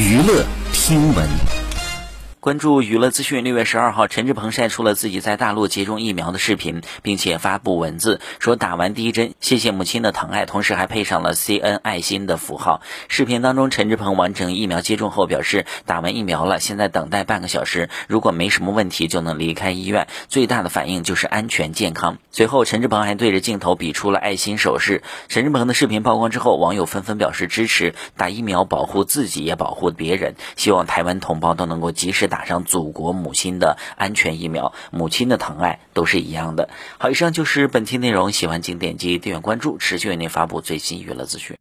娱乐听闻。关注娱乐资讯，六月十二号，陈志朋晒出了自己在大陆接种疫苗的视频，并且发布文字说打完第一针，谢谢母亲的疼爱，同时还配上了 C N 爱心的符号。视频当中，陈志朋完成疫苗接种后表示，打完疫苗了，现在等待半个小时，如果没什么问题就能离开医院。最大的反应就是安全健康。随后，陈志朋还对着镜头比出了爱心手势。陈志朋的视频曝光之后，网友纷纷表示支持，打疫苗保护自己也保护别人，希望台湾同胞都能够及时。打上祖国母亲的安全疫苗，母亲的疼爱都是一样的。好，以上就是本期内容，喜欢请点击订阅关注，持续为您发布最新娱乐资讯。